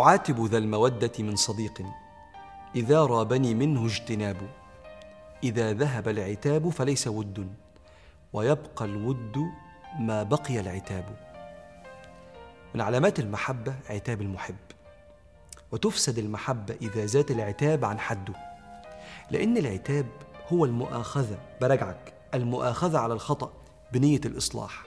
أعاتب ذا المودة من صديق إذا رابني منه اجتناب. إذا ذهب العتاب فليس ود ويبقى الود ما بقي العتاب. من علامات المحبة عتاب المحب وتفسد المحبة إذا زاد العتاب عن حده. لأن العتاب هو المؤاخذة برجعك المؤاخذة على الخطأ بنية الإصلاح.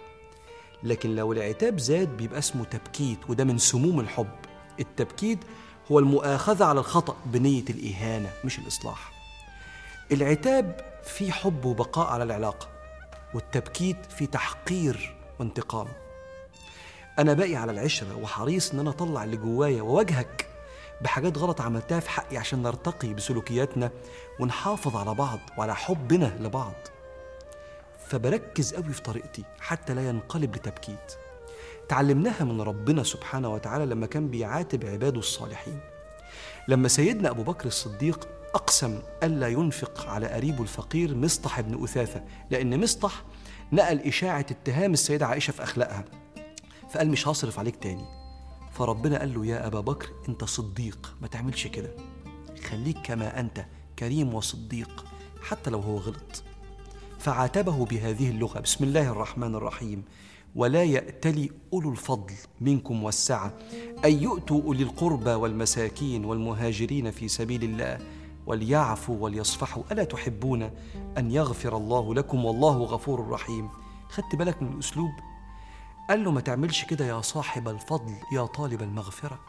لكن لو العتاب زاد بيبقى اسمه تبكيت وده من سموم الحب. التبكيت هو المؤاخذة على الخطأ بنية الإهانة مش الإصلاح. العتاب في حب وبقاء على العلاقة والتبكيت في تحقير وانتقام. أنا باقي على العشرة وحريص إن أنا أطلع اللي جوايا وواجهك بحاجات غلط عملتها في حقي عشان نرتقي بسلوكياتنا ونحافظ على بعض وعلى حبنا لبعض. فبركز قوي في طريقتي حتى لا ينقلب لتبكيت تعلمناها من ربنا سبحانه وتعالى لما كان بيعاتب عباده الصالحين. لما سيدنا أبو بكر الصديق أقسم ألا ينفق على قريبه الفقير مصطح بن أثاثة لأن مصطح نقل إشاعة اتهام السيدة عائشة في أخلاقها. فقال مش هصرف عليك تاني. فربنا قال له يا أبا بكر أنت صديق ما تعملش كده. خليك كما أنت كريم وصديق حتى لو هو غلط. فعاتبه بهذه اللغة. بسم الله الرحمن الرحيم. ولا يأتلي أولو الفضل منكم والسعة. أن يؤتوا أولي القربى والمساكين والمهاجرين في سبيل الله وليعفوا وليصفحوا. ألا تحبون أن يغفر الله لكم والله غفور رحيم. خدت بالك من الأسلوب؟ قال له ما تعملش كده يا صاحب الفضل يا طالب المغفرة.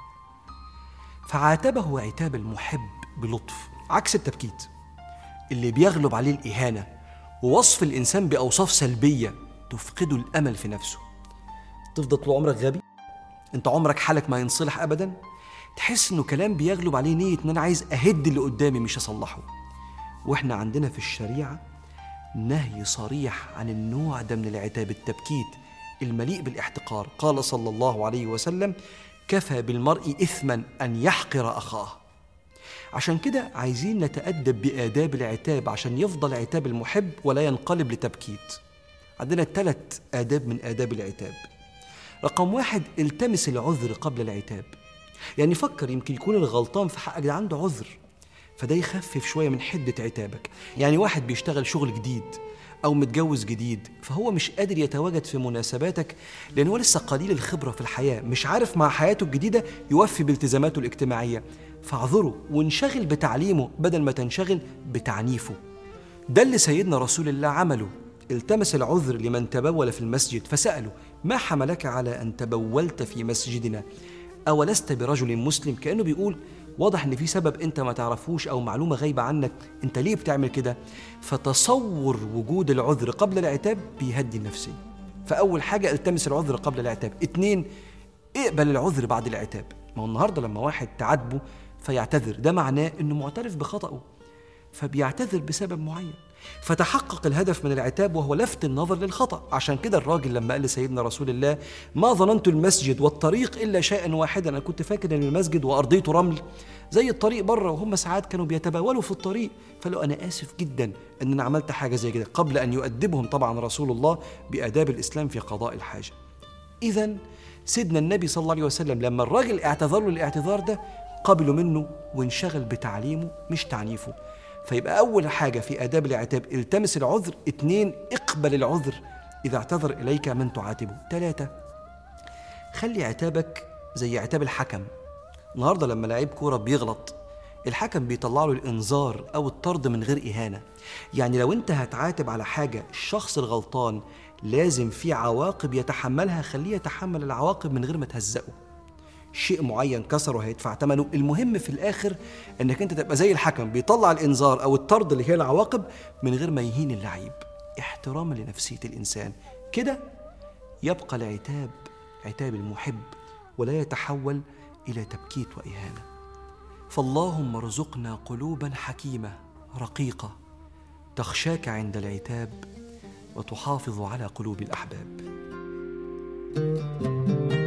فعاتبه عتاب المحب بلطف عكس التبكيت. اللي بيغلب عليه الإهانة ووصف الإنسان بأوصاف سلبية تفقده الأمل في نفسه. تفضل طول عمرك غبي؟ أنت عمرك حالك ما ينصلح أبدا؟ تحس إنه كلام بيغلب عليه نية إن أنا عايز أهد اللي قدامي مش أصلحه. وإحنا عندنا في الشريعة نهي صريح عن النوع ده من العتاب التبكيت المليء بالاحتقار. قال صلى الله عليه وسلم كفى بالمرء إثما أن يحقر أخاه. عشان كده عايزين نتأدب بآداب العتاب عشان يفضل عتاب المحب ولا ينقلب لتبكيت. عندنا ثلاث آداب من آداب العتاب. رقم واحد التمس العذر قبل العتاب. يعني فكر يمكن يكون الغلطان في حقك ده عنده عذر فده يخفف شوية من حدة عتابك. يعني واحد بيشتغل شغل جديد أو متجوز جديد فهو مش قادر يتواجد في مناسباتك لأن هو لسه قليل الخبرة في الحياة مش عارف مع حياته الجديدة يوفي بالتزاماته الاجتماعية. فاعذره وانشغل بتعليمه بدل ما تنشغل بتعنيفه. ده اللي سيدنا رسول الله عمله. التمس العذر لمن تبول في المسجد فسأله ما حملك على أن تبولت في مسجدنا؟ أولست برجل مسلم؟ كأنه بيقول واضح إن في سبب أنت ما تعرفوش أو معلومة غايبة عنك. أنت ليه بتعمل كده؟ فتصور وجود العذر قبل العتاب بيهدي النفسيه فأول حاجة التمس العذر قبل العتاب. اتنين اقبل العذر بعد العتاب. ما هو النهارده لما واحد تعاتبه فيعتذر ده معناه إنه معترف بخطأه. فبيعتذر بسبب معين. فتحقق الهدف من العتاب وهو لفت النظر للخطأ. عشان كده الراجل لما قال لسيدنا رسول الله ما ظننت المسجد والطريق إلا شيئا واحدا. أنا كنت فاكر أن المسجد وأرضيته رمل زي الطريق بره وهم ساعات كانوا بيتبولوا في الطريق. فلو أنا آسف جدا أن أنا عملت حاجة زي كده قبل أن يؤدبهم طبعا رسول الله بآداب الإسلام في قضاء الحاجة. إذا سيدنا النبي صلى الله عليه وسلم لما الراجل اعتذر له الاعتذار ده قبلوا منه وانشغل بتعليمه مش تعنيفه. فيبقى أول حاجة في آداب العتاب التمس العذر اتنين اقبل العذر إذا اعتذر إليك من تعاتبه. ثلاثة خلي عتابك زي عتاب الحكم. النهاردة لما لعيب كورة بيغلط الحكم بيطلع له الإنذار أو الطرد من غير إهانة. يعني لو أنت هتعاتب على حاجة الشخص الغلطان لازم في عواقب يتحملها خليه يتحمل العواقب من غير ما تهزقه. شيء معين كسره هيدفع ثمنه المهم في الآخر إنك أنت تبقى زي الحكم بيطلع الإنذار أو الطرد اللي هي العواقب من غير ما يهين اللعيب. احتراما لنفسية الإنسان. كده يبقى العتاب عتاب المحب ولا يتحول إلى تبكيت وإهانة. فاللهم ارزقنا قلوبا حكيمة رقيقة تخشاك عند العتاب وتحافظ على قلوب الأحباب. thank you